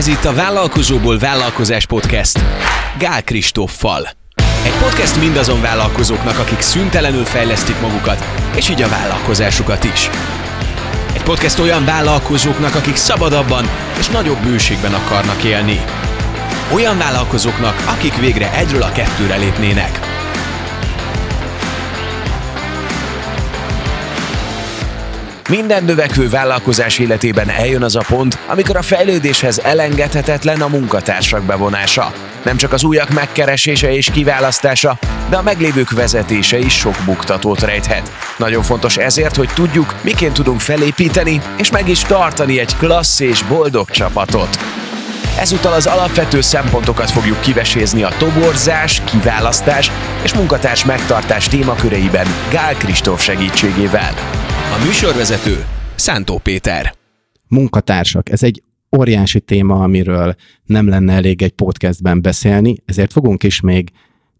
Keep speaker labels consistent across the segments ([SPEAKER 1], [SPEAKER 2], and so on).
[SPEAKER 1] Ez itt a Vállalkozóból Vállalkozás Podcast Gál Kristóffal. Egy podcast mindazon vállalkozóknak, akik szüntelenül fejlesztik magukat, és így a vállalkozásukat is. Egy podcast olyan vállalkozóknak, akik szabadabban és nagyobb bőségben akarnak élni. Olyan vállalkozóknak, akik végre egyről a kettőre lépnének. Minden növekvő vállalkozás életében eljön az a pont, amikor a fejlődéshez elengedhetetlen a munkatársak bevonása. Nem csak az újak megkeresése és kiválasztása, de a meglévők vezetése is sok buktatót rejthet. Nagyon fontos ezért, hogy tudjuk, miként tudunk felépíteni és meg is tartani egy klassz és boldog csapatot. Ezúttal az alapvető szempontokat fogjuk kivesézni a toborzás, kiválasztás és munkatárs megtartás témaköreiben Gál Kristóf segítségével. A műsorvezető Szántó Péter.
[SPEAKER 2] Munkatársak, ez egy óriási téma, amiről nem lenne elég egy podcastben beszélni, ezért fogunk is még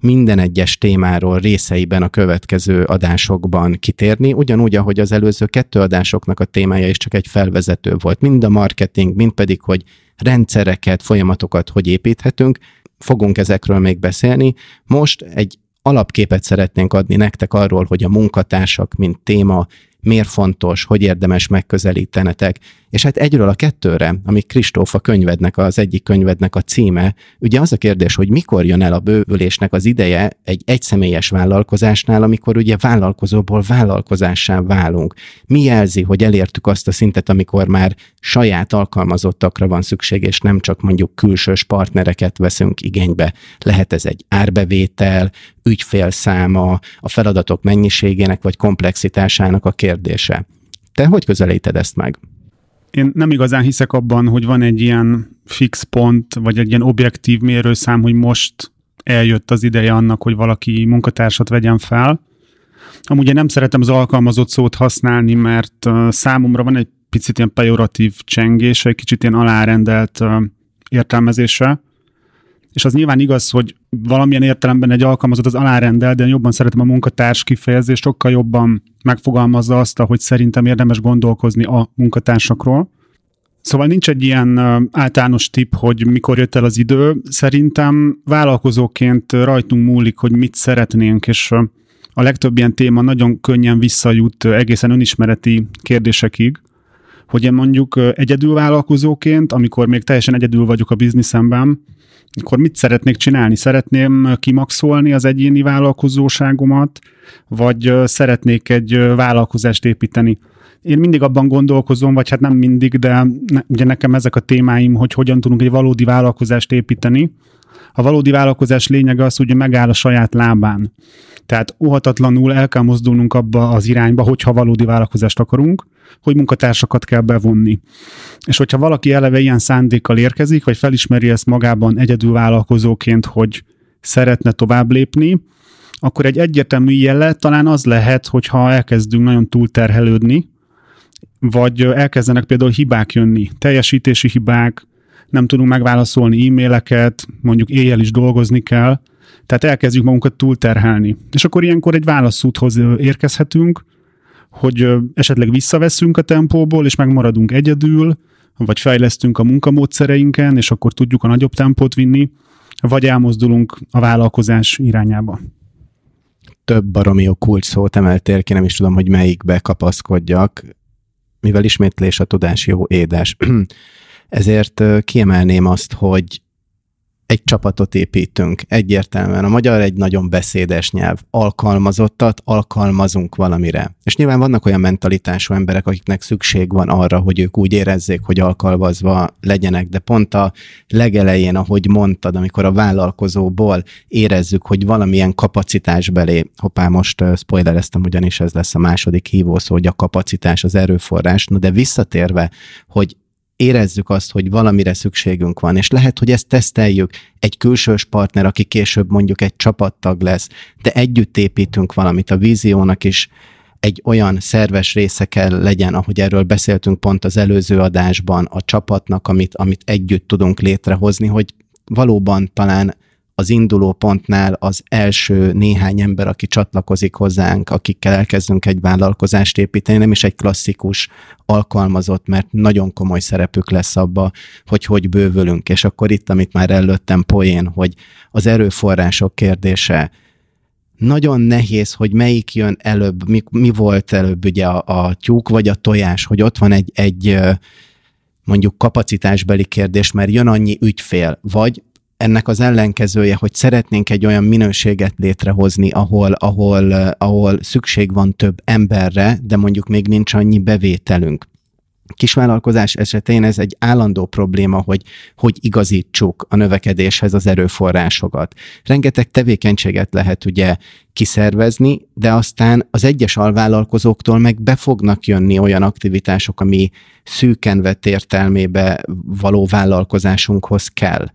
[SPEAKER 2] minden egyes témáról részeiben a következő adásokban kitérni, ugyanúgy, ahogy az előző kettő adásoknak a témája is csak egy felvezető volt, mind a marketing, mind pedig, hogy rendszereket, folyamatokat hogy építhetünk, fogunk ezekről még beszélni. Most egy alapképet szeretnénk adni nektek arról, hogy a munkatársak, mint téma miért fontos, hogy érdemes megközelítenetek. És hát egyről a kettőre, ami Kristóf a könyvednek, az egyik könyvednek a címe, ugye az a kérdés, hogy mikor jön el a bővülésnek az ideje egy egyszemélyes vállalkozásnál, amikor ugye vállalkozóból vállalkozássá válunk. Mi jelzi, hogy elértük azt a szintet, amikor már saját alkalmazottakra van szükség, és nem csak mondjuk külsős partnereket veszünk igénybe. Lehet ez egy árbevétel, ügyfélszáma, a feladatok mennyiségének vagy komplexitásának a kérdése. Te hogy közelíted ezt meg?
[SPEAKER 3] Én nem igazán hiszek abban, hogy van egy ilyen fix pont, vagy egy ilyen objektív mérőszám, hogy most eljött az ideje annak, hogy valaki munkatársat vegyen fel. Amúgy én nem szeretem az alkalmazott szót használni, mert számomra van egy picit ilyen pejoratív csengése, egy kicsit ilyen alárendelt értelmezése. És az nyilván igaz, hogy valamilyen értelemben egy alkalmazott az alárendel, de én jobban szeretem a munkatárs kifejezést, sokkal jobban megfogalmazza azt, hogy szerintem érdemes gondolkozni a munkatársakról. Szóval nincs egy ilyen általános tip, hogy mikor jött el az idő. Szerintem vállalkozóként rajtunk múlik, hogy mit szeretnénk, és a legtöbb ilyen téma nagyon könnyen visszajut egészen önismereti kérdésekig, hogy én mondjuk egyedül vállalkozóként, amikor még teljesen egyedül vagyok a bizniszemben, akkor mit szeretnék csinálni? Szeretném kimaxolni az egyéni vállalkozóságomat, vagy szeretnék egy vállalkozást építeni? Én mindig abban gondolkozom, vagy hát nem mindig, de ne, ugye nekem ezek a témáim, hogy hogyan tudunk egy valódi vállalkozást építeni. A valódi vállalkozás lényege az, hogy megáll a saját lábán. Tehát óhatatlanul el kell mozdulnunk abba az irányba, hogyha valódi vállalkozást akarunk, hogy munkatársakat kell bevonni. És hogyha valaki eleve ilyen szándékkal érkezik, vagy felismeri ezt magában egyedül vállalkozóként, hogy szeretne tovább lépni, akkor egy egyértelmű jele talán az lehet, hogyha elkezdünk nagyon túlterhelődni, vagy elkezdenek például hibák jönni, teljesítési hibák, nem tudunk megválaszolni e-maileket, mondjuk éjjel is dolgozni kell, tehát elkezdjük magunkat túlterhelni. És akkor ilyenkor egy válaszúthoz érkezhetünk, hogy esetleg visszaveszünk a tempóból, és megmaradunk egyedül, vagy fejlesztünk a munkamódszereinken, és akkor tudjuk a nagyobb tempót vinni, vagy elmozdulunk a vállalkozás irányába.
[SPEAKER 2] Több baromi kulcs szót emeltél ki, nem is tudom, hogy melyikbe kapaszkodjak, mivel ismétlés a tudás jó édes. Ezért kiemelném azt, hogy egy csapatot építünk. Egyértelműen a magyar egy nagyon beszédes nyelv. Alkalmazottat alkalmazunk valamire. És nyilván vannak olyan mentalitású emberek, akiknek szükség van arra, hogy ők úgy érezzék, hogy alkalmazva legyenek, de pont a legelején, ahogy mondtad, amikor a vállalkozóból érezzük, hogy valamilyen kapacitás belé, hoppá, most spoilereztem, ugyanis ez lesz a második hívószó, hogy a kapacitás, az erőforrás, no de visszatérve, hogy érezzük azt, hogy valamire szükségünk van, és lehet, hogy ezt teszteljük. Egy külsős partner, aki később mondjuk egy csapattag lesz, de együtt építünk valamit, a víziónak is egy olyan szerves része kell legyen, ahogy erről beszéltünk pont az előző adásban, a csapatnak, amit, amit együtt tudunk létrehozni, hogy valóban talán az induló pontnál az első néhány ember, aki csatlakozik hozzánk, akikkel elkezdünk egy vállalkozást építeni, nem is egy klasszikus alkalmazott, mert nagyon komoly szerepük lesz abba, hogy hogy bővülünk. És akkor itt, amit már előttem poén, hogy az erőforrások kérdése, nagyon nehéz, hogy melyik jön előbb, mi, mi volt előbb ugye a, a tyúk vagy a tojás, hogy ott van egy, egy mondjuk kapacitásbeli kérdés, mert jön annyi ügyfél, vagy ennek az ellenkezője, hogy szeretnénk egy olyan minőséget létrehozni, ahol, ahol, ahol szükség van több emberre, de mondjuk még nincs annyi bevételünk kisvállalkozás esetén ez egy állandó probléma, hogy hogy igazítsuk a növekedéshez az erőforrásokat. Rengeteg tevékenységet lehet ugye kiszervezni, de aztán az egyes alvállalkozóktól meg be fognak jönni olyan aktivitások, ami szűken vett értelmébe való vállalkozásunkhoz kell.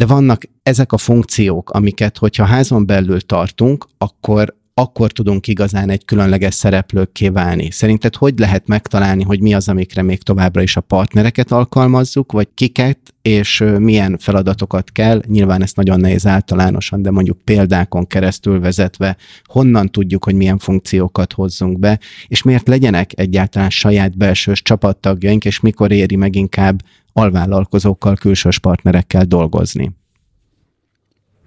[SPEAKER 2] De vannak ezek a funkciók, amiket, hogyha házon belül tartunk, akkor akkor tudunk igazán egy különleges szereplőkké válni. Szerinted hogy lehet megtalálni, hogy mi az, amikre még továbbra is a partnereket alkalmazzuk, vagy kiket, és milyen feladatokat kell? Nyilván ezt nagyon nehéz általánosan, de mondjuk példákon keresztül vezetve, honnan tudjuk, hogy milyen funkciókat hozzunk be, és miért legyenek egyáltalán saját belsős csapattagjaink, és mikor éri meg inkább alvállalkozókkal, külsős partnerekkel dolgozni.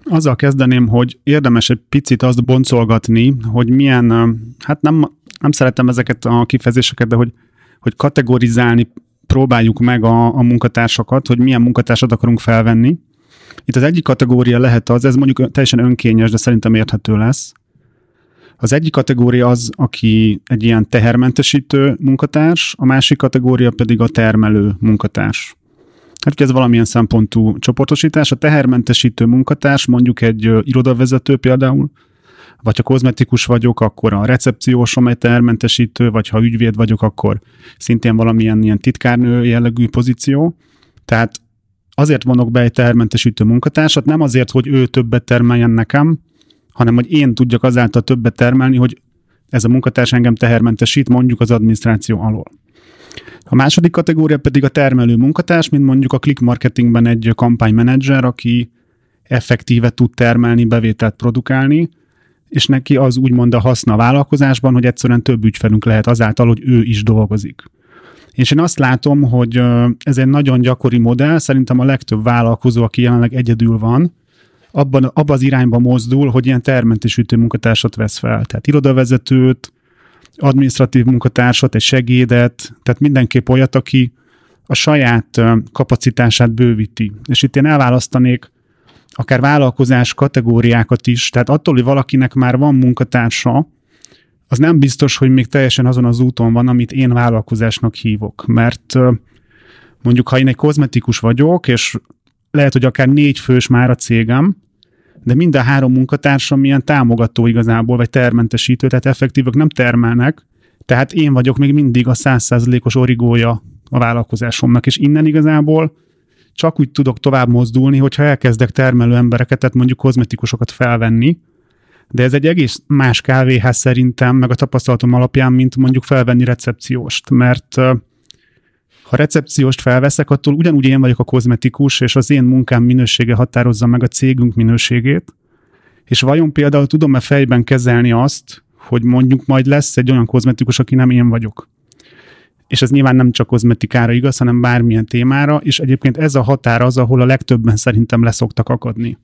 [SPEAKER 3] Azzal kezdeném, hogy érdemes egy picit azt boncolgatni, hogy milyen, hát nem, nem szeretem ezeket a kifejezéseket, de hogy, hogy kategorizálni próbáljuk meg a, a munkatársakat, hogy milyen munkatársat akarunk felvenni. Itt az egyik kategória lehet az, ez mondjuk teljesen önkényes, de szerintem érthető lesz. Az egyik kategória az, aki egy ilyen tehermentesítő munkatárs, a másik kategória pedig a termelő munkatárs. Hát ez valamilyen szempontú csoportosítás. A tehermentesítő munkatárs, mondjuk egy irodavezető például, vagy ha kozmetikus vagyok, akkor a recepciósom egy tehermentesítő, vagy ha ügyvéd vagyok, akkor szintén valamilyen ilyen titkárnő jellegű pozíció. Tehát azért vonok be egy tehermentesítő munkatársat, nem azért, hogy ő többet termeljen nekem, hanem hogy én tudjak azáltal többet termelni, hogy ez a munkatárs engem tehermentesít, mondjuk az adminisztráció alól. A második kategória pedig a termelő munkatárs, mint mondjuk a click marketingben egy kampánymenedzser, aki effektíve tud termelni, bevételt produkálni, és neki az úgymond a haszna a vállalkozásban, hogy egyszerűen több ügyfelünk lehet azáltal, hogy ő is dolgozik. És én azt látom, hogy ez egy nagyon gyakori modell, szerintem a legtöbb vállalkozó, aki jelenleg egyedül van, abban, abban az irányba mozdul, hogy ilyen termentésütő munkatársat vesz fel. Tehát irodavezetőt, administratív munkatársat, egy segédet, tehát mindenképp olyat, aki a saját kapacitását bővíti. És itt én elválasztanék akár vállalkozás kategóriákat is, tehát attól, hogy valakinek már van munkatársa, az nem biztos, hogy még teljesen azon az úton van, amit én vállalkozásnak hívok. Mert mondjuk, ha én egy kozmetikus vagyok, és lehet, hogy akár négy fős már a cégem, de mind a három munkatársam ilyen támogató igazából, vagy termentesítő, tehát effektívök nem termelnek, tehát én vagyok még mindig a százszázalékos origója a vállalkozásomnak, és innen igazából csak úgy tudok tovább mozdulni, hogyha elkezdek termelő embereket, tehát mondjuk kozmetikusokat felvenni, de ez egy egész más kávéház szerintem, meg a tapasztalatom alapján, mint mondjuk felvenni recepcióst, mert ha recepcióst felveszek, attól ugyanúgy én vagyok a kozmetikus, és az én munkám minősége határozza meg a cégünk minőségét. És vajon például tudom-e fejben kezelni azt, hogy mondjuk majd lesz egy olyan kozmetikus, aki nem én vagyok. És ez nyilván nem csak kozmetikára igaz, hanem bármilyen témára, és egyébként ez a határ az, ahol a legtöbben szerintem leszoktak akadni.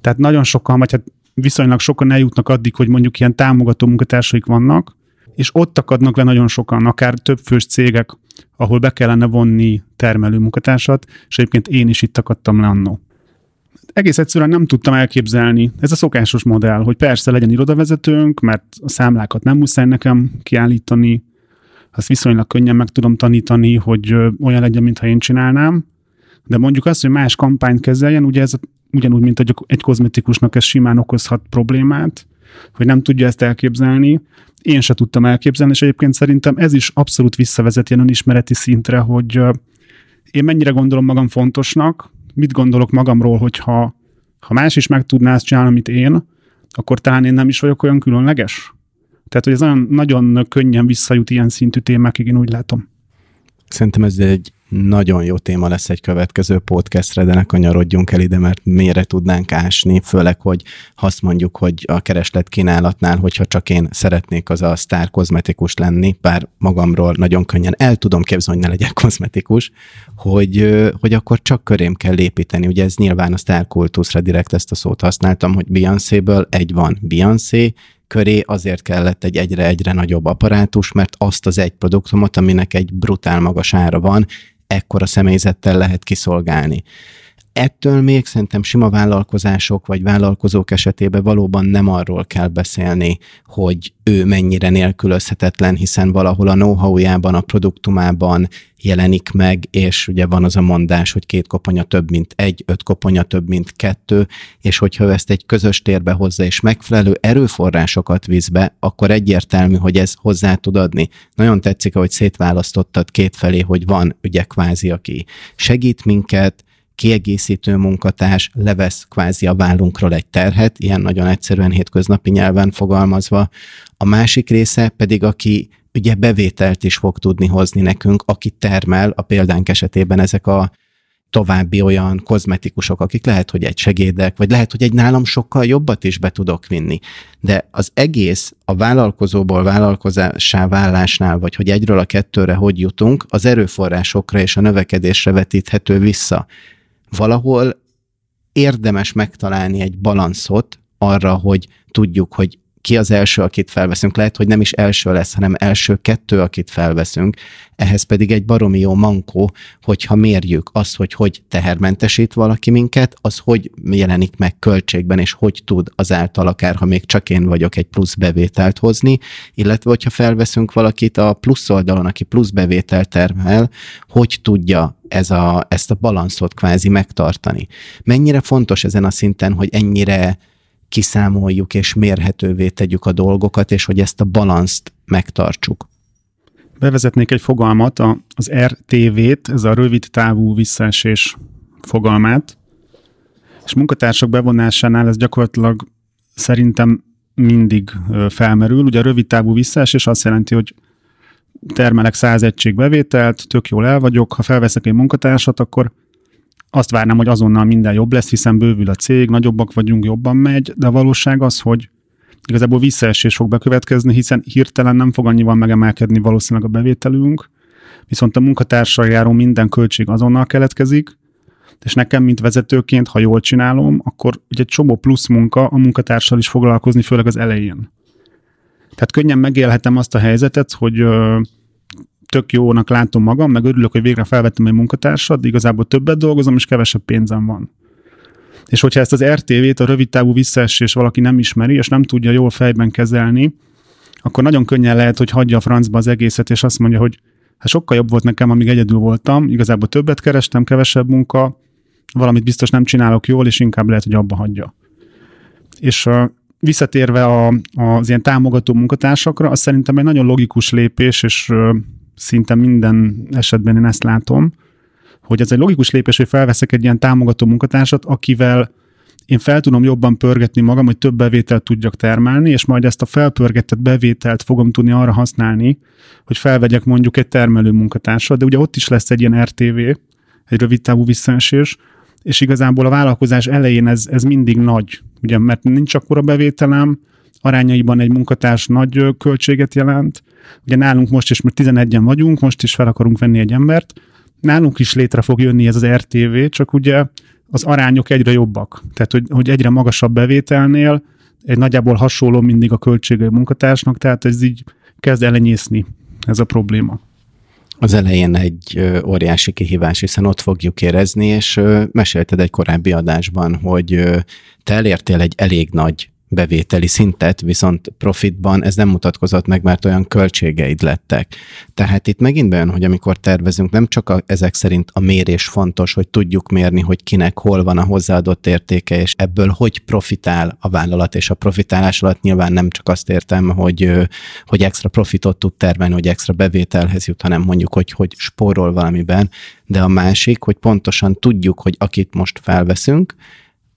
[SPEAKER 3] Tehát nagyon sokan, vagy hát viszonylag sokan eljutnak addig, hogy mondjuk ilyen támogató munkatársaik vannak, és ott akadnak le nagyon sokan, akár több fős cégek, ahol be kellene vonni termelő munkatársat, és egyébként én is itt akadtam le annó. Egész egyszerűen nem tudtam elképzelni. Ez a szokásos modell, hogy persze legyen irodavezetőnk, mert a számlákat nem muszáj nekem kiállítani, azt viszonylag könnyen meg tudom tanítani, hogy olyan legyen, mintha én csinálnám, de mondjuk azt, hogy más kampányt kezeljen, ugye ez ugyanúgy, mint hogy egy kozmetikusnak ez simán okozhat problémát, hogy nem tudja ezt elképzelni, én se tudtam elképzelni, és egyébként szerintem ez is abszolút visszavezet ilyen önismereti szintre, hogy én mennyire gondolom magam fontosnak, mit gondolok magamról, hogyha ha más is meg tudná ezt csinálni, amit én, akkor talán én nem is vagyok olyan különleges. Tehát, hogy ez nagyon, nagyon könnyen visszajut ilyen szintű témákig, én úgy látom.
[SPEAKER 2] Szerintem ez egy nagyon jó téma lesz egy következő podcastre, de ne kanyarodjunk el ide, mert mélyre tudnánk ásni, főleg, hogy azt mondjuk, hogy a kereslet kínálatnál, hogyha csak én szeretnék az a sztár kozmetikus lenni, bár magamról nagyon könnyen el tudom képzelni, hogy ne legyek kozmetikus, hogy, hogy akkor csak körém kell építeni. Ugye ez nyilván a sztár kultuszra direkt ezt a szót használtam, hogy Beyoncé-ből egy van Beyoncé, köré azért kellett egy egyre-egyre nagyobb apparátus, mert azt az egy produktumot, aminek egy brutál magas ára van, ekkora személyzettel lehet kiszolgálni. Ettől még szerintem sima vállalkozások vagy vállalkozók esetében valóban nem arról kell beszélni, hogy ő mennyire nélkülözhetetlen, hiszen valahol a know-how-jában, a produktumában jelenik meg, és ugye van az a mondás, hogy két koponya több, mint egy, öt koponya több, mint kettő, és hogyha ezt egy közös térbe hozza, és megfelelő erőforrásokat visz be, akkor egyértelmű, hogy ez hozzá tud adni. Nagyon tetszik, ahogy szétválasztottad két felé, hogy van ugye kvázi, aki segít minket, kiegészítő munkatárs levesz kvázi a vállunkról egy terhet, ilyen nagyon egyszerűen hétköznapi nyelven fogalmazva. A másik része pedig, aki ugye bevételt is fog tudni hozni nekünk, aki termel, a példánk esetében ezek a további olyan kozmetikusok, akik lehet, hogy egy segédek, vagy lehet, hogy egy nálam sokkal jobbat is be tudok vinni. De az egész a vállalkozóból vállalkozássá válásnál, vagy hogy egyről a kettőre hogy jutunk, az erőforrásokra és a növekedésre vetíthető vissza valahol érdemes megtalálni egy balanszot arra, hogy tudjuk, hogy ki az első, akit felveszünk. Lehet, hogy nem is első lesz, hanem első kettő, akit felveszünk. Ehhez pedig egy baromi jó mankó, hogyha mérjük azt, hogy hogy tehermentesít valaki minket, az hogy jelenik meg költségben, és hogy tud azáltal akár, ha még csak én vagyok, egy plusz bevételt hozni, illetve hogyha felveszünk valakit a plusz oldalon, aki plusz bevételt termel, hogy tudja ez a, ezt a balanszot kvázi megtartani. Mennyire fontos ezen a szinten, hogy ennyire kiszámoljuk és mérhetővé tegyük a dolgokat, és hogy ezt a balanszt megtartsuk.
[SPEAKER 3] Bevezetnék egy fogalmat, az RTV-t, ez a rövid távú visszaesés fogalmát, és munkatársak bevonásánál ez gyakorlatilag szerintem mindig felmerül. Ugye a rövid távú visszaesés azt jelenti, hogy termelek 100 egység bevételt, tök jól el vagyok, ha felveszek egy munkatársat, akkor azt várnám, hogy azonnal minden jobb lesz, hiszen bővül a cég, nagyobbak vagyunk, jobban megy, de a valóság az, hogy igazából visszaesés fog bekövetkezni, hiszen hirtelen nem fog annyival megemelkedni valószínűleg a bevételünk, viszont a munkatársal járó minden költség azonnal keletkezik, és nekem, mint vezetőként, ha jól csinálom, akkor ugye egy csomó plusz munka a munkatársal is foglalkozni, főleg az elején. Tehát könnyen megélhetem azt a helyzetet, hogy tök jónak látom magam, meg örülök, hogy végre felvettem egy munkatársat, igazából többet dolgozom, és kevesebb pénzem van. És hogyha ezt az RTV-t, a rövidtávú visszaesés valaki nem ismeri, és nem tudja jól fejben kezelni, akkor nagyon könnyen lehet, hogy hagyja a francba az egészet, és azt mondja, hogy hát sokkal jobb volt nekem, amíg egyedül voltam, igazából többet kerestem, kevesebb munka, valamit biztos nem csinálok jól, és inkább lehet, hogy abba hagyja. És visszatérve a, az ilyen támogató munkatársakra, az szerintem egy nagyon logikus lépés, és szinte minden esetben én ezt látom, hogy ez egy logikus lépés, hogy felveszek egy ilyen támogató munkatársat, akivel én fel tudom jobban pörgetni magam, hogy több bevételt tudjak termelni, és majd ezt a felpörgetett bevételt fogom tudni arra használni, hogy felvegyek mondjuk egy termelő munkatársat, de ugye ott is lesz egy ilyen RTV, egy rövid távú visszaesés, és igazából a vállalkozás elején ez, ez mindig nagy, ugye, mert nincs akkora bevételem, arányaiban egy munkatárs nagy költséget jelent. Ugye nálunk most is, mert 11-en vagyunk, most is fel akarunk venni egy embert, nálunk is létre fog jönni ez az RTV, csak ugye az arányok egyre jobbak. Tehát, hogy, hogy egyre magasabb bevételnél egy nagyjából hasonló mindig a költsége a munkatársnak, tehát ez így kezd elenyészni ez a probléma.
[SPEAKER 2] Az elején egy óriási kihívás, hiszen ott fogjuk érezni, és mesélted egy korábbi adásban, hogy te elértél egy elég nagy bevételi szintet, viszont profitban ez nem mutatkozott meg, mert olyan költségeid lettek. Tehát itt megint bejön, hogy amikor tervezünk, nem csak a, ezek szerint a mérés fontos, hogy tudjuk mérni, hogy kinek hol van a hozzáadott értéke, és ebből hogy profitál a vállalat, és a profitálás alatt nyilván nem csak azt értem, hogy, hogy extra profitot tud termelni, hogy extra bevételhez jut, hanem mondjuk, hogy, hogy spórol valamiben, de a másik, hogy pontosan tudjuk, hogy akit most felveszünk,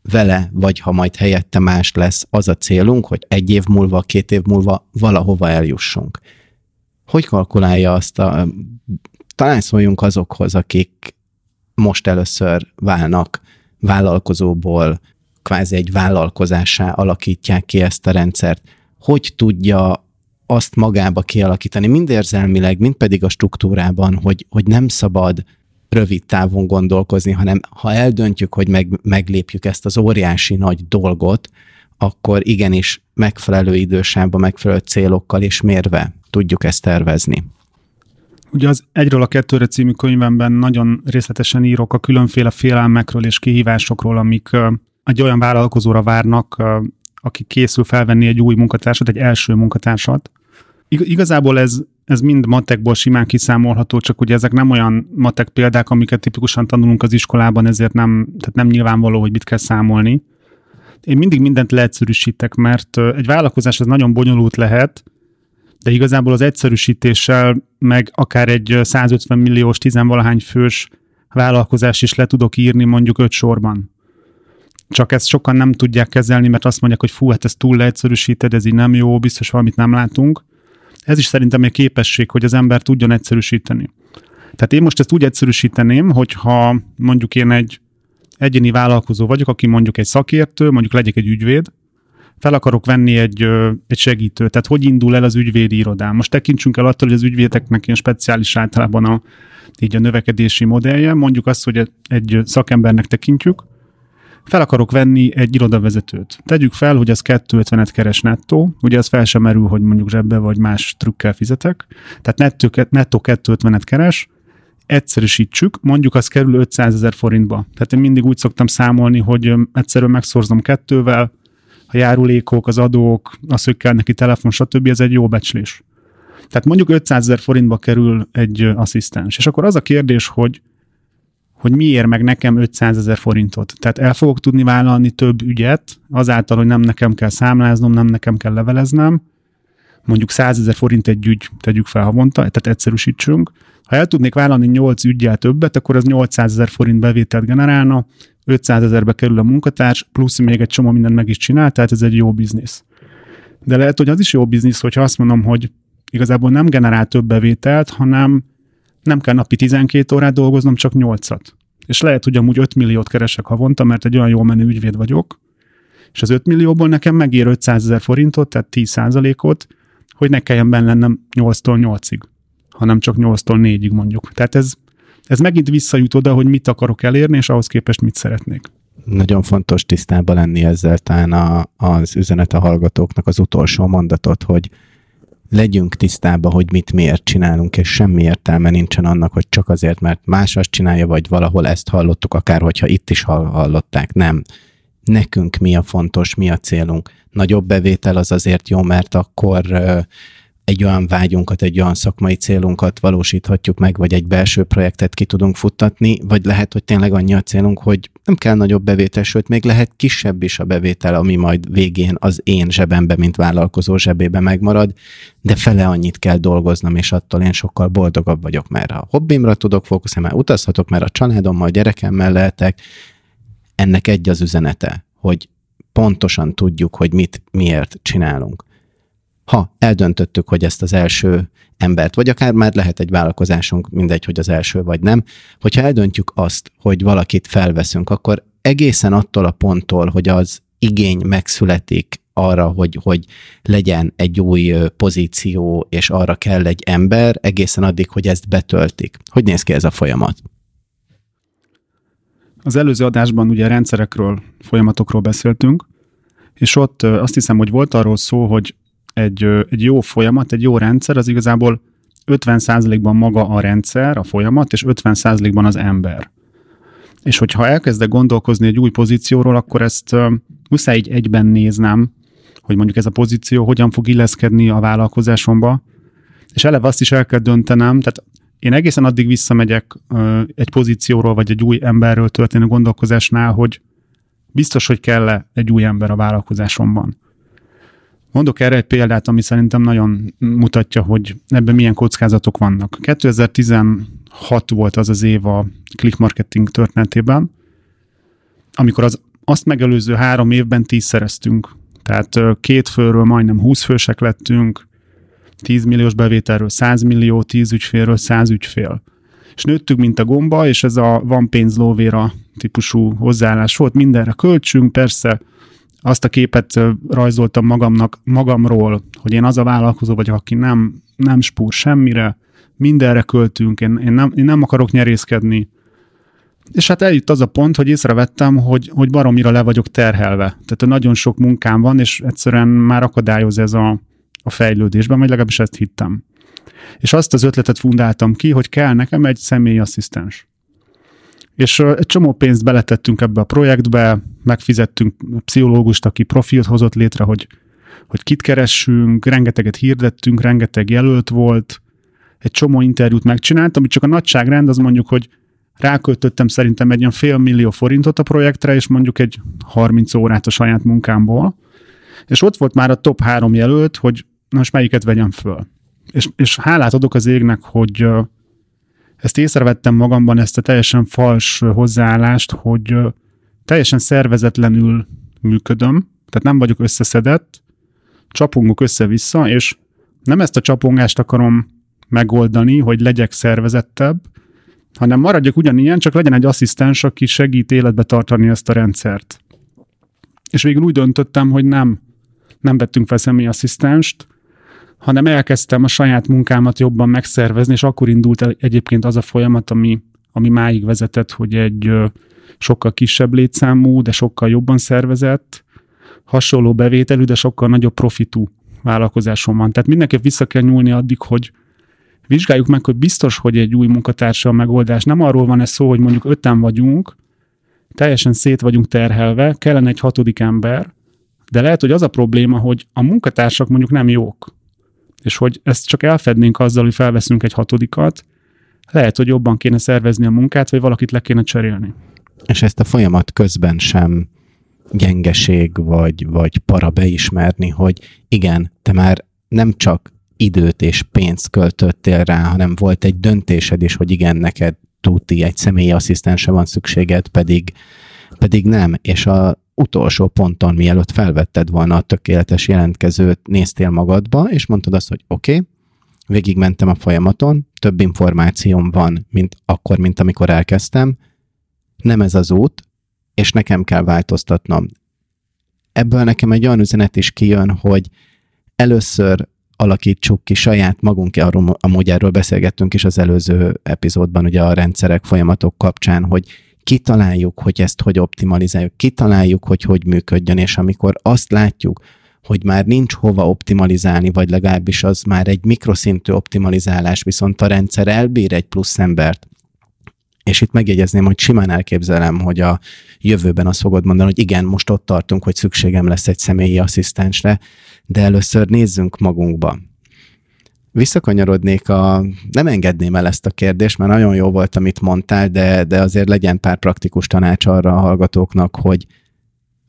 [SPEAKER 2] vele, vagy ha majd helyette más lesz, az a célunk, hogy egy év múlva, két év múlva valahova eljussunk. Hogy kalkulálja azt a talán szóljunk azokhoz, akik most először válnak vállalkozóból, kvázi egy vállalkozássá alakítják ki ezt a rendszert. Hogy tudja azt magába kialakítani, mind érzelmileg, mind pedig a struktúrában, hogy, hogy nem szabad rövid távon gondolkozni, hanem ha eldöntjük, hogy meg, meglépjük ezt az óriási nagy dolgot, akkor igenis megfelelő idősában, megfelelő célokkal és mérve tudjuk ezt tervezni.
[SPEAKER 3] Ugye az Egyről a Kettőre című könyvemben nagyon részletesen írok a különféle félelmekről és kihívásokról, amik egy olyan vállalkozóra várnak, aki készül felvenni egy új munkatársat, egy első munkatársat. Igazából ez, ez mind matekból simán kiszámolható, csak ugye ezek nem olyan matek példák, amiket tipikusan tanulunk az iskolában, ezért nem, tehát nem nyilvánvaló, hogy mit kell számolni. Én mindig mindent leegyszerűsítek, mert egy vállalkozás ez nagyon bonyolult lehet, de igazából az egyszerűsítéssel meg akár egy 150 milliós, tizenvalahány fős vállalkozás is le tudok írni mondjuk öt sorban. Csak ezt sokan nem tudják kezelni, mert azt mondják, hogy fú, hát ez túl leegyszerűsíted, ez így nem jó, biztos valamit nem látunk. Ez is szerintem egy képesség, hogy az ember tudjon egyszerűsíteni. Tehát én most ezt úgy egyszerűsíteném, hogyha mondjuk én egy egyéni vállalkozó vagyok, aki mondjuk egy szakértő, mondjuk legyek egy ügyvéd, fel akarok venni egy, egy segítőt, tehát hogy indul el az ügyvédi irodám. Most tekintsünk el attól, hogy az ügyvédeknek ilyen speciális általában a, így a növekedési modellje, mondjuk azt, hogy egy szakembernek tekintjük, fel akarok venni egy irodavezetőt. Tegyük fel, hogy ez 250-et keres nettó, ugye az fel sem merül, hogy mondjuk zsebbe vagy más trükkel fizetek, tehát nettó, nettó 250-et keres, egyszerűsítsük, mondjuk az kerül 500 ezer forintba. Tehát én mindig úgy szoktam számolni, hogy egyszerűen megszorzom kettővel, a járulékok, az adók, az, hogy neki telefon, stb. ez egy jó becslés. Tehát mondjuk 500 ezer forintba kerül egy asszisztens. És akkor az a kérdés, hogy hogy miért meg nekem 500 ezer forintot. Tehát el fogok tudni vállalni több ügyet, azáltal, hogy nem nekem kell számláznom, nem nekem kell leveleznem, mondjuk 100 ezer forint egy ügy, tegyük fel havonta, tehát egyszerűsítsünk. Ha el tudnék vállalni 8 ügyel többet, akkor az 800 ezer forint bevételt generálna, 500 ezerbe kerül a munkatárs, plusz még egy csomó mindent meg is csinál, tehát ez egy jó biznisz. De lehet, hogy az is jó biznisz, hogyha azt mondom, hogy igazából nem generál több bevételt, hanem nem kell napi 12 órát dolgoznom, csak 8-at. És lehet, hogy amúgy 5 milliót keresek havonta, mert egy olyan jó menő ügyvéd vagyok, és az 5 millióból nekem megér 500 ezer forintot, tehát 10 ot hogy ne kelljen benne lennem 8-tól 8-ig, hanem csak 8-tól 4-ig mondjuk. Tehát ez, ez megint visszajut oda, hogy mit akarok elérni, és ahhoz képest mit szeretnék.
[SPEAKER 2] Nagyon fontos tisztában lenni ezzel talán a, az üzenet a hallgatóknak az utolsó mondatot, hogy legyünk tisztában, hogy mit miért csinálunk, és semmi értelme nincsen annak, hogy csak azért, mert más azt csinálja, vagy valahol ezt hallottuk, akár hogyha itt is hallották. Nem. Nekünk mi a fontos, mi a célunk. Nagyobb bevétel az azért jó, mert akkor egy olyan vágyunkat, egy olyan szakmai célunkat valósíthatjuk meg, vagy egy belső projektet ki tudunk futtatni, vagy lehet, hogy tényleg annyi a célunk, hogy nem kell nagyobb bevétel, sőt, még lehet kisebb is a bevétel, ami majd végén az én zsebembe, mint vállalkozó zsebébe megmarad, de fele annyit kell dolgoznom, és attól én sokkal boldogabb vagyok, mert a hobbimra tudok fókuszálni, mert utazhatok, mert a családommal, gyerekemmel lehetek. Ennek egy az üzenete, hogy pontosan tudjuk, hogy mit, miért csinálunk ha eldöntöttük, hogy ezt az első embert, vagy akár már lehet egy vállalkozásunk, mindegy, hogy az első vagy nem, hogyha eldöntjük azt, hogy valakit felveszünk, akkor egészen attól a ponttól, hogy az igény megszületik arra, hogy, hogy legyen egy új pozíció, és arra kell egy ember, egészen addig, hogy ezt betöltik. Hogy néz ki ez a folyamat?
[SPEAKER 3] Az előző adásban ugye rendszerekről, folyamatokról beszéltünk, és ott azt hiszem, hogy volt arról szó, hogy egy, egy jó folyamat, egy jó rendszer, az igazából 50%-ban maga a rendszer, a folyamat, és 50%-ban az ember. És hogyha elkezdek gondolkozni egy új pozícióról, akkor ezt muszáj így egyben néznem, hogy mondjuk ez a pozíció hogyan fog illeszkedni a vállalkozásomba, és eleve azt is el kell döntenem, tehát én egészen addig visszamegyek egy pozícióról, vagy egy új emberről történő gondolkozásnál, hogy biztos, hogy kell-e egy új ember a vállalkozásomban. Mondok erre egy példát, ami szerintem nagyon mutatja, hogy ebben milyen kockázatok vannak. 2016 volt az az év a click marketing történetében, amikor az azt megelőző három évben tízszereztünk. Tehát két főről majdnem 20 fősek lettünk, 10 milliós bevételről 100 millió, 10 ügyfélről 100 ügyfél. és nőttük, mint a gomba, és ez a van pénz lóvéra típusú hozzáállás volt, mindenre költsünk, persze azt a képet rajzoltam magamnak, magamról, hogy én az a vállalkozó vagyok, aki nem, nem spúr semmire, mindenre költünk, én, én, nem, én nem akarok nyerészkedni. És hát eljött az a pont, hogy észrevettem, hogy, hogy baromira le vagyok terhelve. Tehát nagyon sok munkám van, és egyszerűen már akadályoz ez a, a fejlődésben, vagy legalábbis ezt hittem. És azt az ötletet fundáltam ki, hogy kell nekem egy személyi asszisztens. És egy csomó pénzt beletettünk ebbe a projektbe, megfizettünk pszichológust, aki profilt hozott létre, hogy, hogy kit keressünk, rengeteget hirdettünk, rengeteg jelölt volt, egy csomó interjút megcsináltam, csak a nagyságrend az mondjuk, hogy ráköltöttem szerintem egy ilyen fél millió forintot a projektre, és mondjuk egy 30 órát a saját munkámból, és ott volt már a top három jelölt, hogy na most melyiket vegyem föl. És, és hálát adok az égnek, hogy ezt észrevettem magamban, ezt a teljesen fals hozzáállást, hogy teljesen szervezetlenül működöm, tehát nem vagyok összeszedett, csapongok össze-vissza, és nem ezt a csapongást akarom megoldani, hogy legyek szervezettebb, hanem maradjak ugyanilyen, csak legyen egy asszisztens, aki segít életbe tartani ezt a rendszert. És végül úgy döntöttem, hogy nem, nem vettünk fel személy asszisztenst, hanem elkezdtem a saját munkámat jobban megszervezni, és akkor indult el egyébként az a folyamat, ami, ami máig vezetett, hogy egy sokkal kisebb létszámú, de sokkal jobban szervezett, hasonló bevételű, de sokkal nagyobb profitú vállalkozásom van. Tehát mindenképp vissza kell nyúlni addig, hogy vizsgáljuk meg, hogy biztos, hogy egy új munkatársa a megoldás. Nem arról van ez szó, hogy mondjuk öten vagyunk, teljesen szét vagyunk terhelve, kellene egy hatodik ember, de lehet, hogy az a probléma, hogy a munkatársak mondjuk nem jók és hogy ezt csak elfednénk azzal, hogy felveszünk egy hatodikat, lehet, hogy jobban kéne szervezni a munkát, vagy valakit le kéne cserélni.
[SPEAKER 2] És ezt a folyamat közben sem gyengeség, vagy, vagy para beismerni, hogy igen, te már nem csak időt és pénzt költöttél rá, hanem volt egy döntésed is, hogy igen, neked tuti, egy személyi asszisztense van szükséged, pedig, pedig nem. És a, utolsó ponton, mielőtt felvetted volna a tökéletes jelentkezőt, néztél magadba, és mondtad azt, hogy oké, okay, végigmentem a folyamaton, több információm van, mint akkor, mint amikor elkezdtem, nem ez az út, és nekem kell változtatnom. Ebből nekem egy olyan üzenet is kijön, hogy először alakítsuk ki saját magunk, arról, amúgy erről beszélgettünk is az előző epizódban, ugye a rendszerek, folyamatok kapcsán, hogy kitaláljuk, hogy ezt hogy optimalizáljuk, kitaláljuk, hogy hogy működjön, és amikor azt látjuk, hogy már nincs hova optimalizálni, vagy legalábbis az már egy mikroszintű optimalizálás, viszont a rendszer elbír egy plusz embert, és itt megjegyezném, hogy simán elképzelem, hogy a jövőben azt fogod mondani, hogy igen, most ott tartunk, hogy szükségem lesz egy személyi asszisztensre, de először nézzünk magunkba visszakanyarodnék a... Nem engedném el ezt a kérdést, mert nagyon jó volt, amit mondtál, de, de azért legyen pár praktikus tanács arra a hallgatóknak, hogy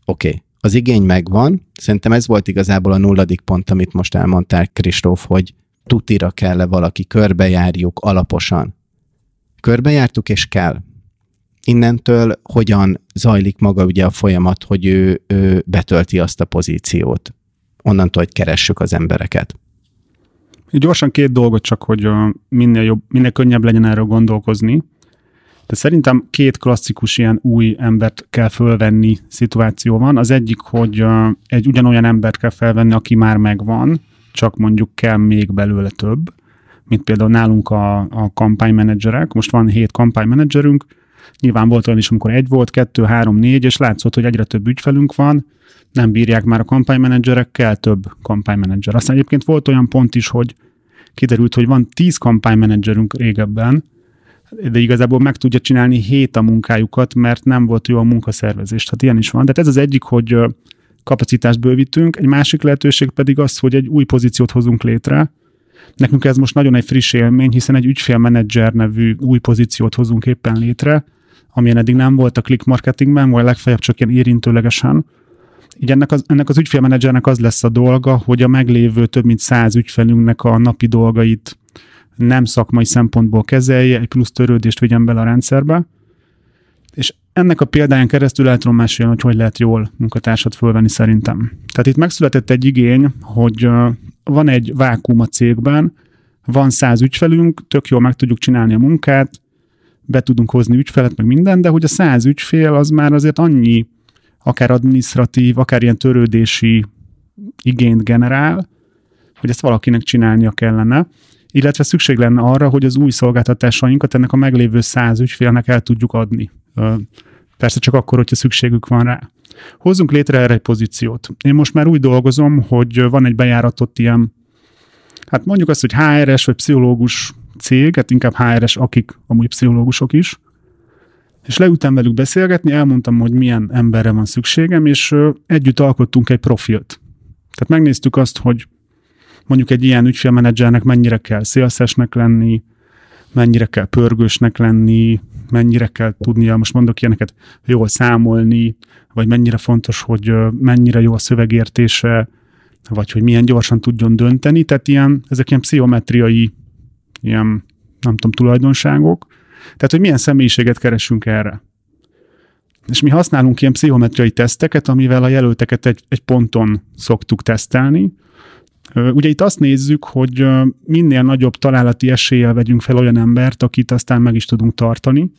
[SPEAKER 2] oké, okay, az igény megvan. Szerintem ez volt igazából a nulladik pont, amit most elmondtál, Kristóf, hogy tutira kell-e valaki, körbejárjuk alaposan. Körbejártuk, és kell. Innentől hogyan zajlik maga ugye a folyamat, hogy ő, ő betölti azt a pozíciót? Onnantól, hogy keressük az embereket.
[SPEAKER 3] Gyorsan két dolgot csak, hogy minél, jobb, minél könnyebb legyen erről gondolkozni. De szerintem két klasszikus ilyen új embert kell fölvenni szituáció van. Az egyik, hogy egy ugyanolyan embert kell felvenni, aki már megvan, csak mondjuk kell még belőle több, mint például nálunk a, a kampánymenedzserek. Most van hét kampánymenedzserünk, nyilván volt olyan is, amikor egy volt, kettő, három, négy, és látszott, hogy egyre több ügyfelünk van, nem bírják már a kampánymenedzserekkel, több kampánymenedzser. Aztán egyébként volt olyan pont is, hogy kiderült, hogy van 10 kampánymenedzserünk régebben, de igazából meg tudja csinálni hét a munkájukat, mert nem volt jó a munkaszervezés. Tehát ilyen is van. De ez az egyik, hogy kapacitást bővítünk, egy másik lehetőség pedig az, hogy egy új pozíciót hozunk létre. Nekünk ez most nagyon egy friss élmény, hiszen egy ügyfélmenedzser nevű új pozíciót hozunk éppen létre, amilyen eddig nem volt a click marketingben, vagy legfeljebb csak ilyen érintőlegesen így ennek az, ennek az ügyfélmenedzsernek az lesz a dolga, hogy a meglévő több mint száz ügyfelünknek a napi dolgait nem szakmai szempontból kezelje, egy plusz törődést vigyen bele a rendszerbe, és ennek a példáján keresztül el tudom mesélni, hogy hogy lehet jól munkatársat fölvenni szerintem. Tehát itt megszületett egy igény, hogy van egy vákum a cégben, van száz ügyfelünk, tök jól meg tudjuk csinálni a munkát, be tudunk hozni ügyfelet, meg minden, de hogy a száz ügyfél az már azért annyi akár administratív, akár ilyen törődési igényt generál, hogy ezt valakinek csinálnia kellene, illetve szükség lenne arra, hogy az új szolgáltatásainkat ennek a meglévő száz ügyfélnek el tudjuk adni. Persze csak akkor, hogyha szükségük van rá. Hozzunk létre erre egy pozíciót. Én most már úgy dolgozom, hogy van egy bejáratott ilyen, hát mondjuk azt, hogy HRS vagy pszichológus cég, hát inkább HRS, akik amúgy pszichológusok is, és leültem velük beszélgetni, elmondtam, hogy milyen emberre van szükségem, és együtt alkottunk egy profilt. Tehát megnéztük azt, hogy mondjuk egy ilyen ügyfélmenedzsernek mennyire kell szélszesnek lenni, mennyire kell pörgősnek lenni, mennyire kell tudnia, most mondok ilyeneket, jól számolni, vagy mennyire fontos, hogy mennyire jó a szövegértése, vagy hogy milyen gyorsan tudjon dönteni, tehát ilyen, ezek ilyen pszichometriai, ilyen, nem tudom, tulajdonságok. Tehát, hogy milyen személyiséget keresünk erre. És mi használunk ilyen pszichometriai teszteket, amivel a jelölteket egy, egy ponton szoktuk tesztelni, Ugye itt azt nézzük, hogy minél nagyobb találati eséllyel vegyünk fel olyan embert, akit aztán meg is tudunk tartani.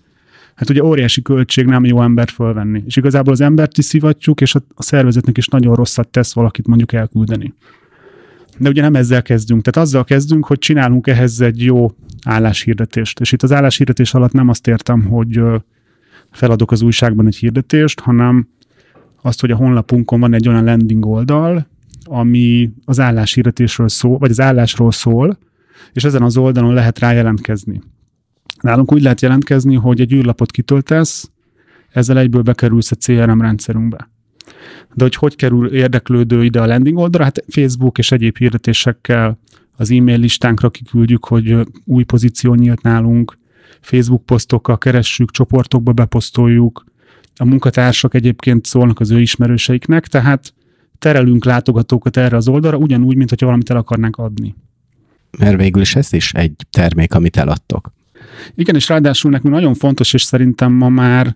[SPEAKER 3] Hát ugye óriási költség nem jó embert fölvenni. És igazából az embert is szivatjuk, és a szervezetnek is nagyon rosszat tesz valakit mondjuk elküldeni. De ugye nem ezzel kezdünk. Tehát azzal kezdünk, hogy csinálunk ehhez egy jó álláshirdetést. És itt az álláshirdetés alatt nem azt értem, hogy feladok az újságban egy hirdetést, hanem azt, hogy a honlapunkon van egy olyan landing oldal, ami az álláshirdetésről szól, vagy az állásról szól, és ezen az oldalon lehet rá jelentkezni. Nálunk úgy lehet jelentkezni, hogy egy űrlapot kitöltesz, ezzel egyből bekerülsz a CRM rendszerünkbe. De hogy hogy kerül érdeklődő ide a landing oldalra? Hát Facebook és egyéb hirdetésekkel az e-mail listánkra kiküldjük, hogy új pozíció nyílt nálunk, Facebook posztokkal keressük, csoportokba beposztoljuk, a munkatársak egyébként szólnak az ő ismerőseiknek, tehát terelünk látogatókat erre az oldalra, ugyanúgy, mint hogyha valamit el akarnánk adni.
[SPEAKER 2] Mert végül is ez is egy termék, amit eladtok.
[SPEAKER 3] Igen, és ráadásul nekünk nagyon fontos, és szerintem ma már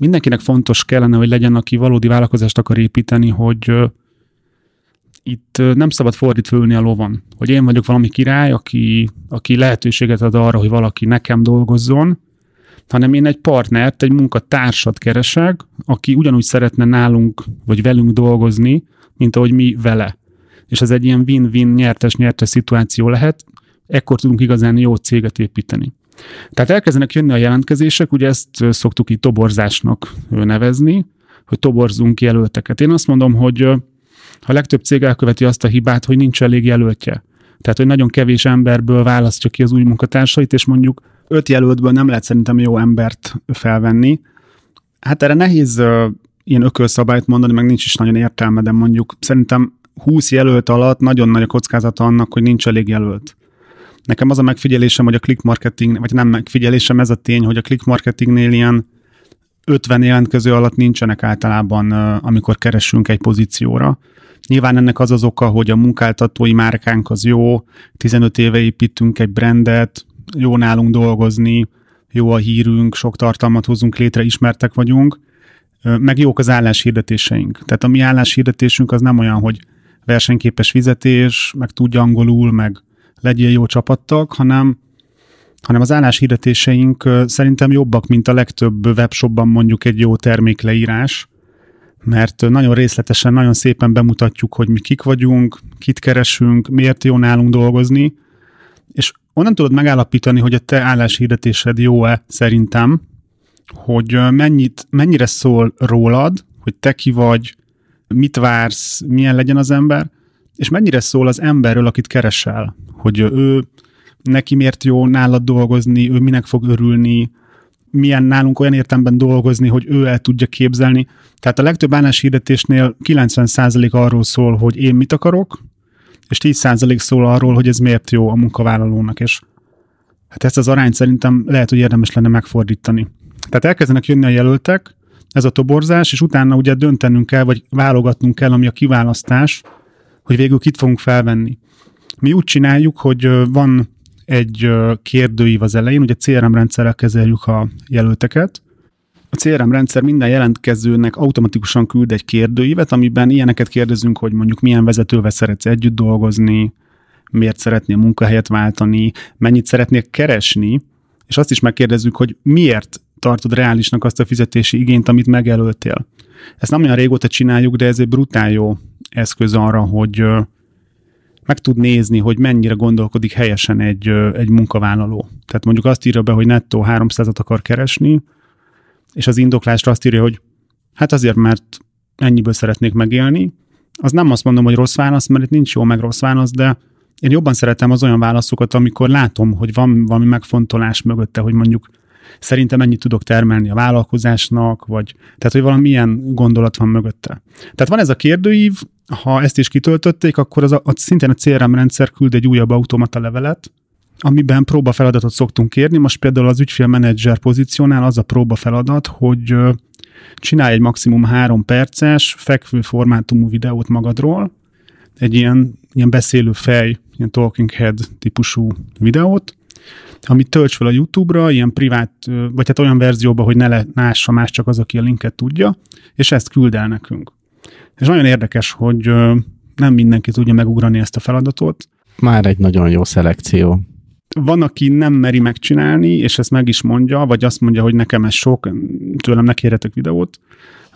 [SPEAKER 3] mindenkinek fontos kellene, hogy legyen, aki valódi vállalkozást akar építeni, hogy itt nem szabad fordítva ülni a lovon. Hogy én vagyok valami király, aki, aki lehetőséget ad arra, hogy valaki nekem dolgozzon, hanem én egy partnert, egy munkatársat keresek, aki ugyanúgy szeretne nálunk vagy velünk dolgozni, mint ahogy mi vele. És ez egy ilyen win-win, nyertes-nyertes szituáció lehet, ekkor tudunk igazán jó céget építeni. Tehát elkezdenek jönni a jelentkezések, ugye ezt szoktuk így toborzásnak nevezni, hogy toborzunk jelölteket. Én azt mondom, hogy a legtöbb cég elköveti azt a hibát, hogy nincs elég jelöltje. Tehát, hogy nagyon kevés emberből választja ki az új munkatársait, és mondjuk öt jelöltből nem lehet szerintem jó embert felvenni. Hát erre nehéz ilyen ökölszabályt mondani, meg nincs is nagyon értelme, de mondjuk szerintem 20 jelölt alatt nagyon nagy a kockázata annak, hogy nincs elég jelölt. Nekem az a megfigyelésem, hogy a click marketing, vagy nem megfigyelésem, ez a tény, hogy a click marketingnél ilyen 50 jelentkező alatt nincsenek általában, amikor keresünk egy pozícióra. Nyilván ennek az az oka, hogy a munkáltatói márkánk az jó, 15 éve építünk egy brandet, jó nálunk dolgozni, jó a hírünk, sok tartalmat hozunk létre, ismertek vagyunk, meg jók az legyél jó csapattag, hanem, hanem az álláshirdetéseink szerintem jobbak, mint a legtöbb webshopban mondjuk egy jó termékleírás, mert nagyon részletesen, nagyon szépen bemutatjuk, hogy mi kik vagyunk, kit keresünk, miért jó nálunk dolgozni, és onnan tudod megállapítani, hogy a te álláshirdetésed jó-e szerintem, hogy mennyit, mennyire szól rólad, hogy te ki vagy, mit vársz, milyen legyen az ember, és mennyire szól az emberről, akit keresel, hogy ő neki miért jó nálad dolgozni, ő minek fog örülni, milyen nálunk olyan értemben dolgozni, hogy ő el tudja képzelni. Tehát a legtöbb álláshirdetésnél 90% arról szól, hogy én mit akarok, és 10% szól arról, hogy ez miért jó a munkavállalónak, és hát ezt az arányt szerintem lehet, hogy érdemes lenne megfordítani. Tehát elkezdenek jönni a jelöltek, ez a toborzás, és utána ugye döntenünk kell, vagy válogatnunk kell, ami a kiválasztás, hogy végül kit fogunk felvenni. Mi úgy csináljuk, hogy van egy kérdőív az elején, ugye CRM rendszerrel kezeljük a jelölteket, a CRM rendszer minden jelentkezőnek automatikusan küld egy kérdőívet, amiben ilyeneket kérdezünk, hogy mondjuk milyen vezetővel szeretsz együtt dolgozni, miért szeretnél munkahelyet váltani, mennyit szeretnél keresni, és azt is megkérdezzük, hogy miért tartod reálisnak azt a fizetési igényt, amit megjelöltél. Ezt nem olyan régóta csináljuk, de ez egy brutál jó eszköz arra, hogy meg tud nézni, hogy mennyire gondolkodik helyesen egy, egy munkavállaló. Tehát mondjuk azt írja be, hogy nettó 300-at akar keresni, és az indoklásra azt írja, hogy hát azért, mert ennyiből szeretnék megélni. Az nem azt mondom, hogy rossz válasz, mert itt nincs jó meg rossz válasz, de én jobban szeretem az olyan válaszokat, amikor látom, hogy van valami megfontolás mögötte, hogy mondjuk szerintem mennyit tudok termelni a vállalkozásnak, vagy tehát, hogy valamilyen gondolat van mögötte. Tehát van ez a kérdőív, ha ezt is kitöltötték, akkor az a, a, szintén a CRM rendszer küld egy újabb automata levelet, amiben próba feladatot szoktunk kérni. Most például az ügyfélmenedzser pozíciónál az a próba feladat, hogy csinálj egy maximum három perces fekvő formátumú videót magadról, egy ilyen, ilyen beszélő fej, ilyen talking head típusú videót, amit tölts fel a YouTube-ra, ilyen privát, vagy hát olyan verzióba, hogy ne lássa más csak az, aki a linket tudja, és ezt küld el nekünk. És nagyon érdekes, hogy nem mindenki tudja megugrani ezt a feladatot.
[SPEAKER 2] Már egy nagyon jó szelekció.
[SPEAKER 3] Van, aki nem meri megcsinálni, és ezt meg is mondja, vagy azt mondja, hogy nekem ez sok, tőlem ne kérhetek videót.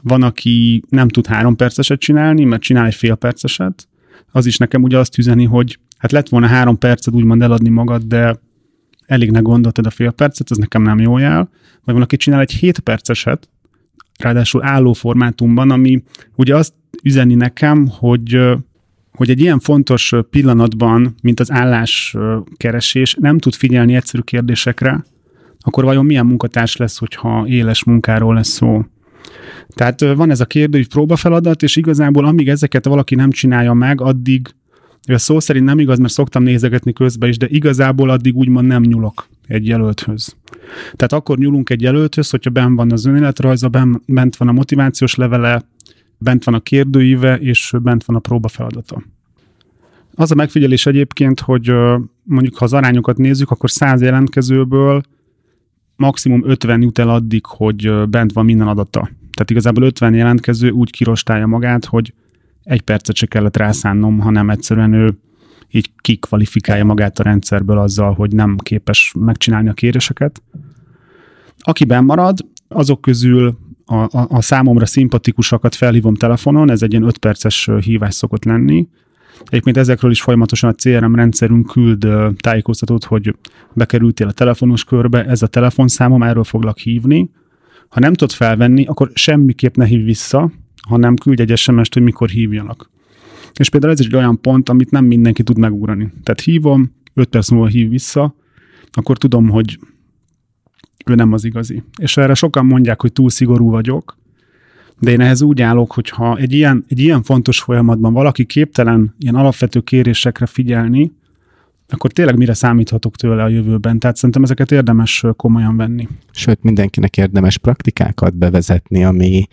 [SPEAKER 3] Van, aki nem tud három perceset csinálni, mert csinál egy fél perceset. Az is nekem ugye azt üzeni, hogy hát lett volna három percet úgymond eladni magad, de elég ne gondoltad a fél percet, ez nekem nem jó jel. Vagy van, aki csinál egy 7 perceset, ráadásul álló formátumban, ami ugye azt üzeni nekem, hogy hogy egy ilyen fontos pillanatban, mint az álláskeresés, nem tud figyelni egyszerű kérdésekre, akkor vajon milyen munkatárs lesz, hogyha éles munkáról lesz szó? Tehát van ez a kérdő, hogy próbafeladat, és igazából amíg ezeket valaki nem csinálja meg, addig a szó szerint nem igaz, mert szoktam nézegetni közben is, de igazából addig úgymond nem nyúlok egy jelölthöz. Tehát akkor nyúlunk egy jelölthöz, hogyha benn van az önéletrajza, bent van a motivációs levele, bent van a kérdőíve, és bent van a próba feladata. Az a megfigyelés egyébként, hogy mondjuk ha az arányokat nézzük, akkor 100 jelentkezőből maximum 50 jut el addig, hogy bent van minden adata. Tehát igazából 50 jelentkező úgy kirostálja magát, hogy egy percet se kellett rászánnom, hanem egyszerűen ő így kikvalifikálja magát a rendszerből azzal, hogy nem képes megcsinálni a kéréseket. Aki marad, azok közül a, a, a számomra szimpatikusakat felhívom telefonon, ez egy ilyen 5 perces hívás szokott lenni. Egyébként ezekről is folyamatosan a CRM rendszerünk küld tájékoztatót, hogy bekerültél a telefonos körbe, ez a telefonszámom, erről foglak hívni. Ha nem tudod felvenni, akkor semmiképp ne hív vissza, hanem küldj egy SMS-t, hogy mikor hívjanak. És például ez egy olyan pont, amit nem mindenki tud megugrani. Tehát hívom, 5 perc múlva hív vissza, akkor tudom, hogy ő nem az igazi. És erre sokan mondják, hogy túl szigorú vagyok, de én ehhez úgy állok, hogy ha egy ilyen, egy ilyen fontos folyamatban valaki képtelen ilyen alapvető kérésekre figyelni, akkor tényleg mire számíthatok tőle a jövőben? Tehát szerintem ezeket érdemes komolyan venni.
[SPEAKER 2] Sőt, mindenkinek érdemes praktikákat bevezetni, ami,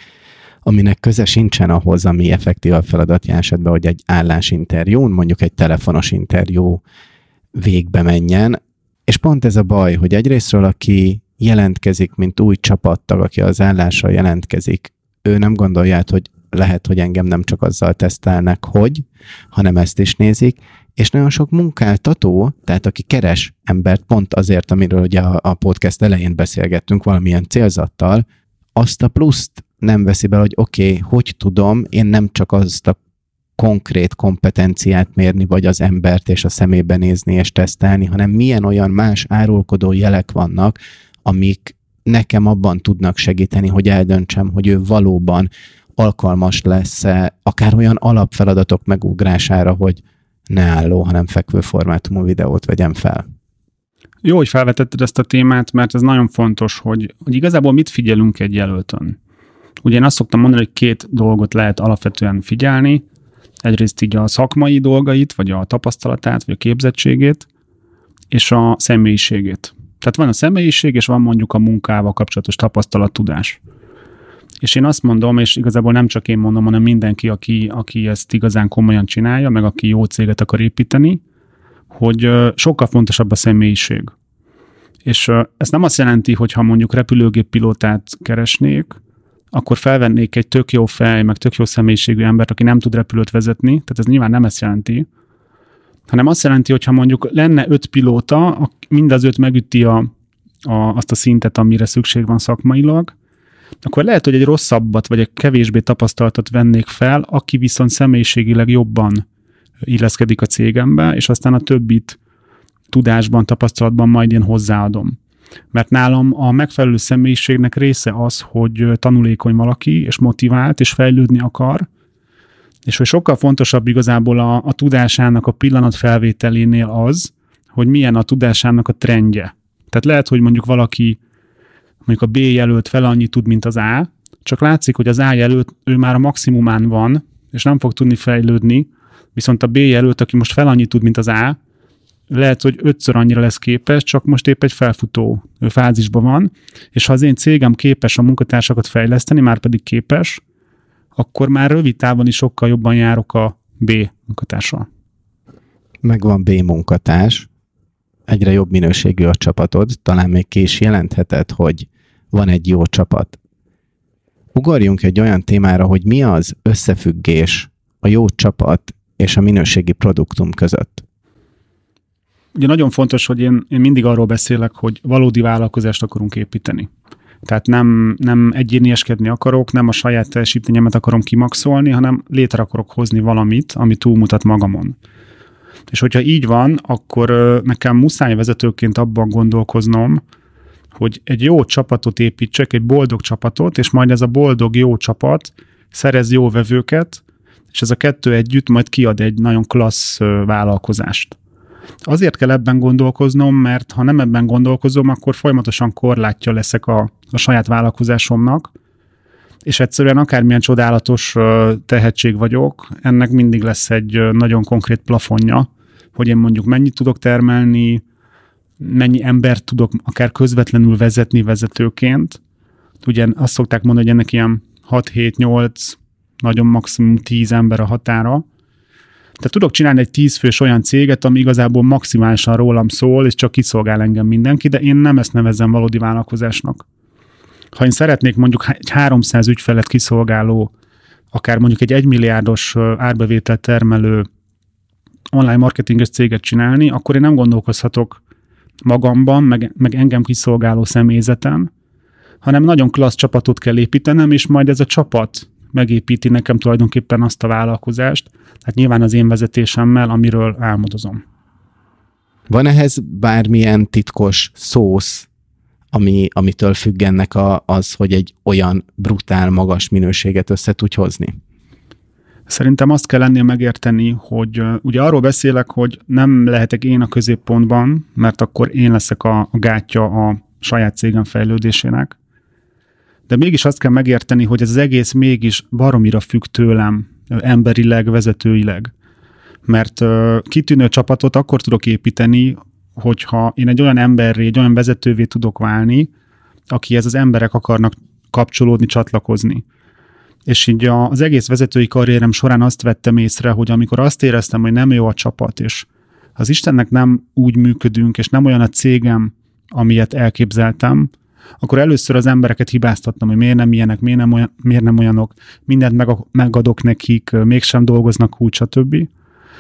[SPEAKER 2] aminek köze sincsen ahhoz, ami effektív a feladatja esetben, hogy egy állásinterjún, mondjuk egy telefonos interjú végbe menjen. És pont ez a baj, hogy egyrésztről, aki jelentkezik, mint új csapattag, aki az állásra jelentkezik, ő nem gondolja hogy lehet, hogy engem nem csak azzal tesztelnek, hogy, hanem ezt is nézik, és nagyon sok munkáltató, tehát aki keres embert pont azért, amiről ugye a podcast elején beszélgettünk valamilyen célzattal, azt a pluszt nem veszi be, hogy oké, okay, hogy tudom, én nem csak azt a konkrét kompetenciát mérni, vagy az embert és a szemébe nézni és tesztelni, hanem milyen olyan más árulkodó jelek vannak, amik nekem abban tudnak segíteni, hogy eldöntsem, hogy ő valóban alkalmas lesz-e akár olyan alapfeladatok megugrására, hogy ne álló, hanem fekvő formátumú videót vegyem fel.
[SPEAKER 3] Jó, hogy felvetetted ezt a témát, mert ez nagyon fontos, hogy, hogy igazából mit figyelünk egy jelöltön. Ugye én azt szoktam mondani, hogy két dolgot lehet alapvetően figyelni. Egyrészt így a szakmai dolgait, vagy a tapasztalatát, vagy a képzettségét, és a személyiségét. Tehát van a személyiség, és van mondjuk a munkával kapcsolatos tapasztalat, tudás. És én azt mondom, és igazából nem csak én mondom, hanem mindenki, aki, aki ezt igazán komolyan csinálja, meg aki jó céget akar építeni, hogy sokkal fontosabb a személyiség. És ez nem azt jelenti, hogy ha mondjuk repülőgép pilótát keresnék, akkor felvennék egy tök jó fej, meg tök jó személyiségű embert, aki nem tud repülőt vezetni, tehát ez nyilván nem ezt jelenti, hanem azt jelenti, hogy ha mondjuk lenne öt pilóta, mind az öt megüti a, a, azt a szintet, amire szükség van szakmailag, akkor lehet, hogy egy rosszabbat vagy egy kevésbé tapasztaltat vennék fel, aki viszont személyiségileg jobban illeszkedik a cégembe, és aztán a többit tudásban, tapasztalatban majd én hozzáadom. Mert nálam a megfelelő személyiségnek része az, hogy tanulékony valaki, és motivált, és fejlődni akar, és hogy sokkal fontosabb igazából a, a tudásának a pillanat felvételénél az, hogy milyen a tudásának a trendje. Tehát lehet, hogy mondjuk valaki mondjuk a B jelölt fel annyi tud, mint az A, csak látszik, hogy az A jelölt ő már a maximumán van, és nem fog tudni fejlődni, viszont a B jelölt, aki most fel annyi tud, mint az A, lehet, hogy ötször annyira lesz képes, csak most épp egy felfutó fázisban van, és ha az én cégem képes a munkatársakat fejleszteni, már pedig képes, akkor már rövid távon is sokkal jobban járok a B munkatársal.
[SPEAKER 2] Megvan B munkatárs, egyre jobb minőségű a csapatod, talán még ki is jelentheted, hogy van egy jó csapat. Ugorjunk egy olyan témára, hogy mi az összefüggés a jó csapat és a minőségi produktum között.
[SPEAKER 3] Ugye nagyon fontos, hogy én, én mindig arról beszélek, hogy valódi vállalkozást akarunk építeni. Tehát nem, nem egyénieskedni akarok, nem a saját teljesítményemet akarom kimaxolni, hanem létre akarok hozni valamit, ami túlmutat magamon. És hogyha így van, akkor nekem muszáj vezetőként abban gondolkoznom, hogy egy jó csapatot építsek, egy boldog csapatot, és majd ez a boldog jó csapat szerez jó vevőket, és ez a kettő együtt majd kiad egy nagyon klassz vállalkozást. Azért kell ebben gondolkoznom, mert ha nem ebben gondolkozom, akkor folyamatosan korlátja leszek a, a saját vállalkozásomnak, és egyszerűen akármilyen csodálatos tehetség vagyok, ennek mindig lesz egy nagyon konkrét plafonja, hogy én mondjuk mennyit tudok termelni, mennyi embert tudok akár közvetlenül vezetni vezetőként. Ugye azt szokták mondani, hogy ennek ilyen 6-7-8, nagyon maximum 10 ember a határa, tehát tudok csinálni egy tízfős olyan céget, ami igazából maximálisan rólam szól, és csak kiszolgál engem mindenki, de én nem ezt nevezem valódi vállalkozásnak. Ha én szeretnék mondjuk egy 300 ügyfelet kiszolgáló, akár mondjuk egy 1 milliárdos árbevételt termelő online marketinges céget csinálni, akkor én nem gondolkozhatok magamban, meg, meg engem kiszolgáló személyzeten, hanem nagyon klassz csapatot kell építenem, és majd ez a csapat megépíti nekem tulajdonképpen azt a vállalkozást, hát nyilván az én vezetésemmel, amiről álmodozom.
[SPEAKER 2] Van ehhez bármilyen titkos szósz, ami, amitől függ ennek a, az, hogy egy olyan brutál, magas minőséget össze tudj hozni?
[SPEAKER 3] Szerintem azt kell lennie megérteni, hogy ugye arról beszélek, hogy nem lehetek én a középpontban, mert akkor én leszek a, a gátja a saját cégem fejlődésének, de mégis azt kell megérteni, hogy ez az egész mégis baromira függ tőlem, emberileg, vezetőileg. Mert kitűnő csapatot akkor tudok építeni, hogyha én egy olyan emberré, egy olyan vezetővé tudok válni, akihez az emberek akarnak kapcsolódni, csatlakozni. És így az egész vezetői karrierem során azt vettem észre, hogy amikor azt éreztem, hogy nem jó a csapat, és az Istennek nem úgy működünk, és nem olyan a cégem, amilyet elképzeltem, akkor először az embereket hibáztattam, hogy miért nem ilyenek, miért nem, olyan, miért nem olyanok, mindent meg, megadok nekik, mégsem dolgoznak úgy, stb.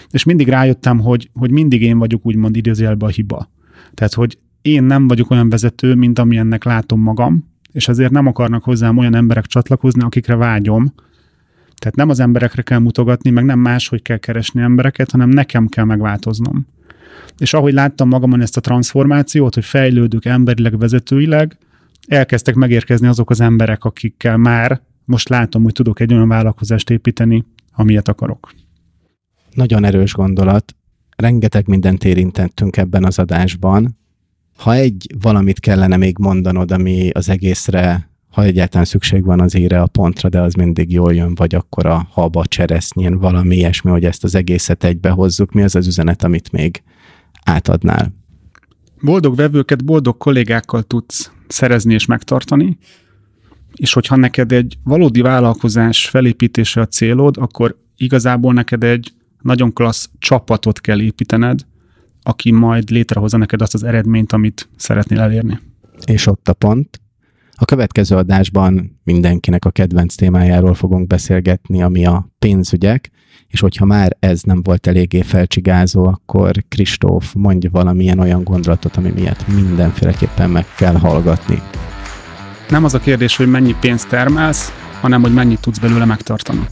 [SPEAKER 3] És mindig rájöttem, hogy, hogy mindig én vagyok úgymond idézőjelben a hiba. Tehát, hogy én nem vagyok olyan vezető, mint amilyennek látom magam, és ezért nem akarnak hozzám olyan emberek csatlakozni, akikre vágyom. Tehát nem az emberekre kell mutogatni, meg nem máshogy kell keresni embereket, hanem nekem kell megváltoznom. És ahogy láttam magamon ezt a transformációt, hogy fejlődök emberileg, vezetőileg, elkezdtek megérkezni azok az emberek, akikkel már most látom, hogy tudok egy olyan vállalkozást építeni, amilyet akarok.
[SPEAKER 2] Nagyon erős gondolat. Rengeteg mindent érintettünk ebben az adásban. Ha egy valamit kellene még mondanod, ami az egészre, ha egyáltalán szükség van az ére a pontra, de az mindig jól jön, vagy akkor a haba cseresznyén, valami ilyesmi, hogy ezt az egészet egybe hozzuk, mi az az üzenet, amit még átadnál?
[SPEAKER 3] Boldog vevőket boldog kollégákkal tudsz szerezni és megtartani, és hogyha neked egy valódi vállalkozás felépítése a célod, akkor igazából neked egy nagyon klassz csapatot kell építened, aki majd létrehozza neked azt az eredményt, amit szeretnél elérni.
[SPEAKER 2] És ott a pont, A következő adásban mindenkinek a kedvenc témájáról fogunk beszélgetni, ami a pénzügyek, és hogyha már ez nem volt eléggé felcsigázó, akkor Kristóf mondja valamilyen olyan gondolatot, ami miatt mindenféleképpen meg kell hallgatni.
[SPEAKER 3] Nem az a kérdés, hogy mennyi pénzt termelsz, hanem hogy mennyit tudsz belőle megtartani.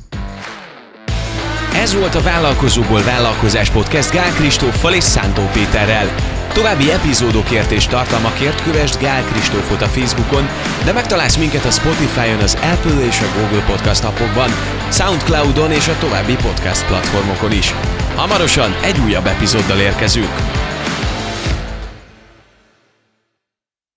[SPEAKER 1] Ez volt a Vállalkozóból Vállalkozás Podcast Gál Kristóffal és Szántó Péterrel. További epizódokért és tartalmakért kövesd Gál Kristófot a Facebookon, de megtalálsz minket a Spotify-on, az Apple és a Google Podcast appokban, Soundcloud-on és a további podcast platformokon is. Hamarosan egy újabb epizóddal érkezünk.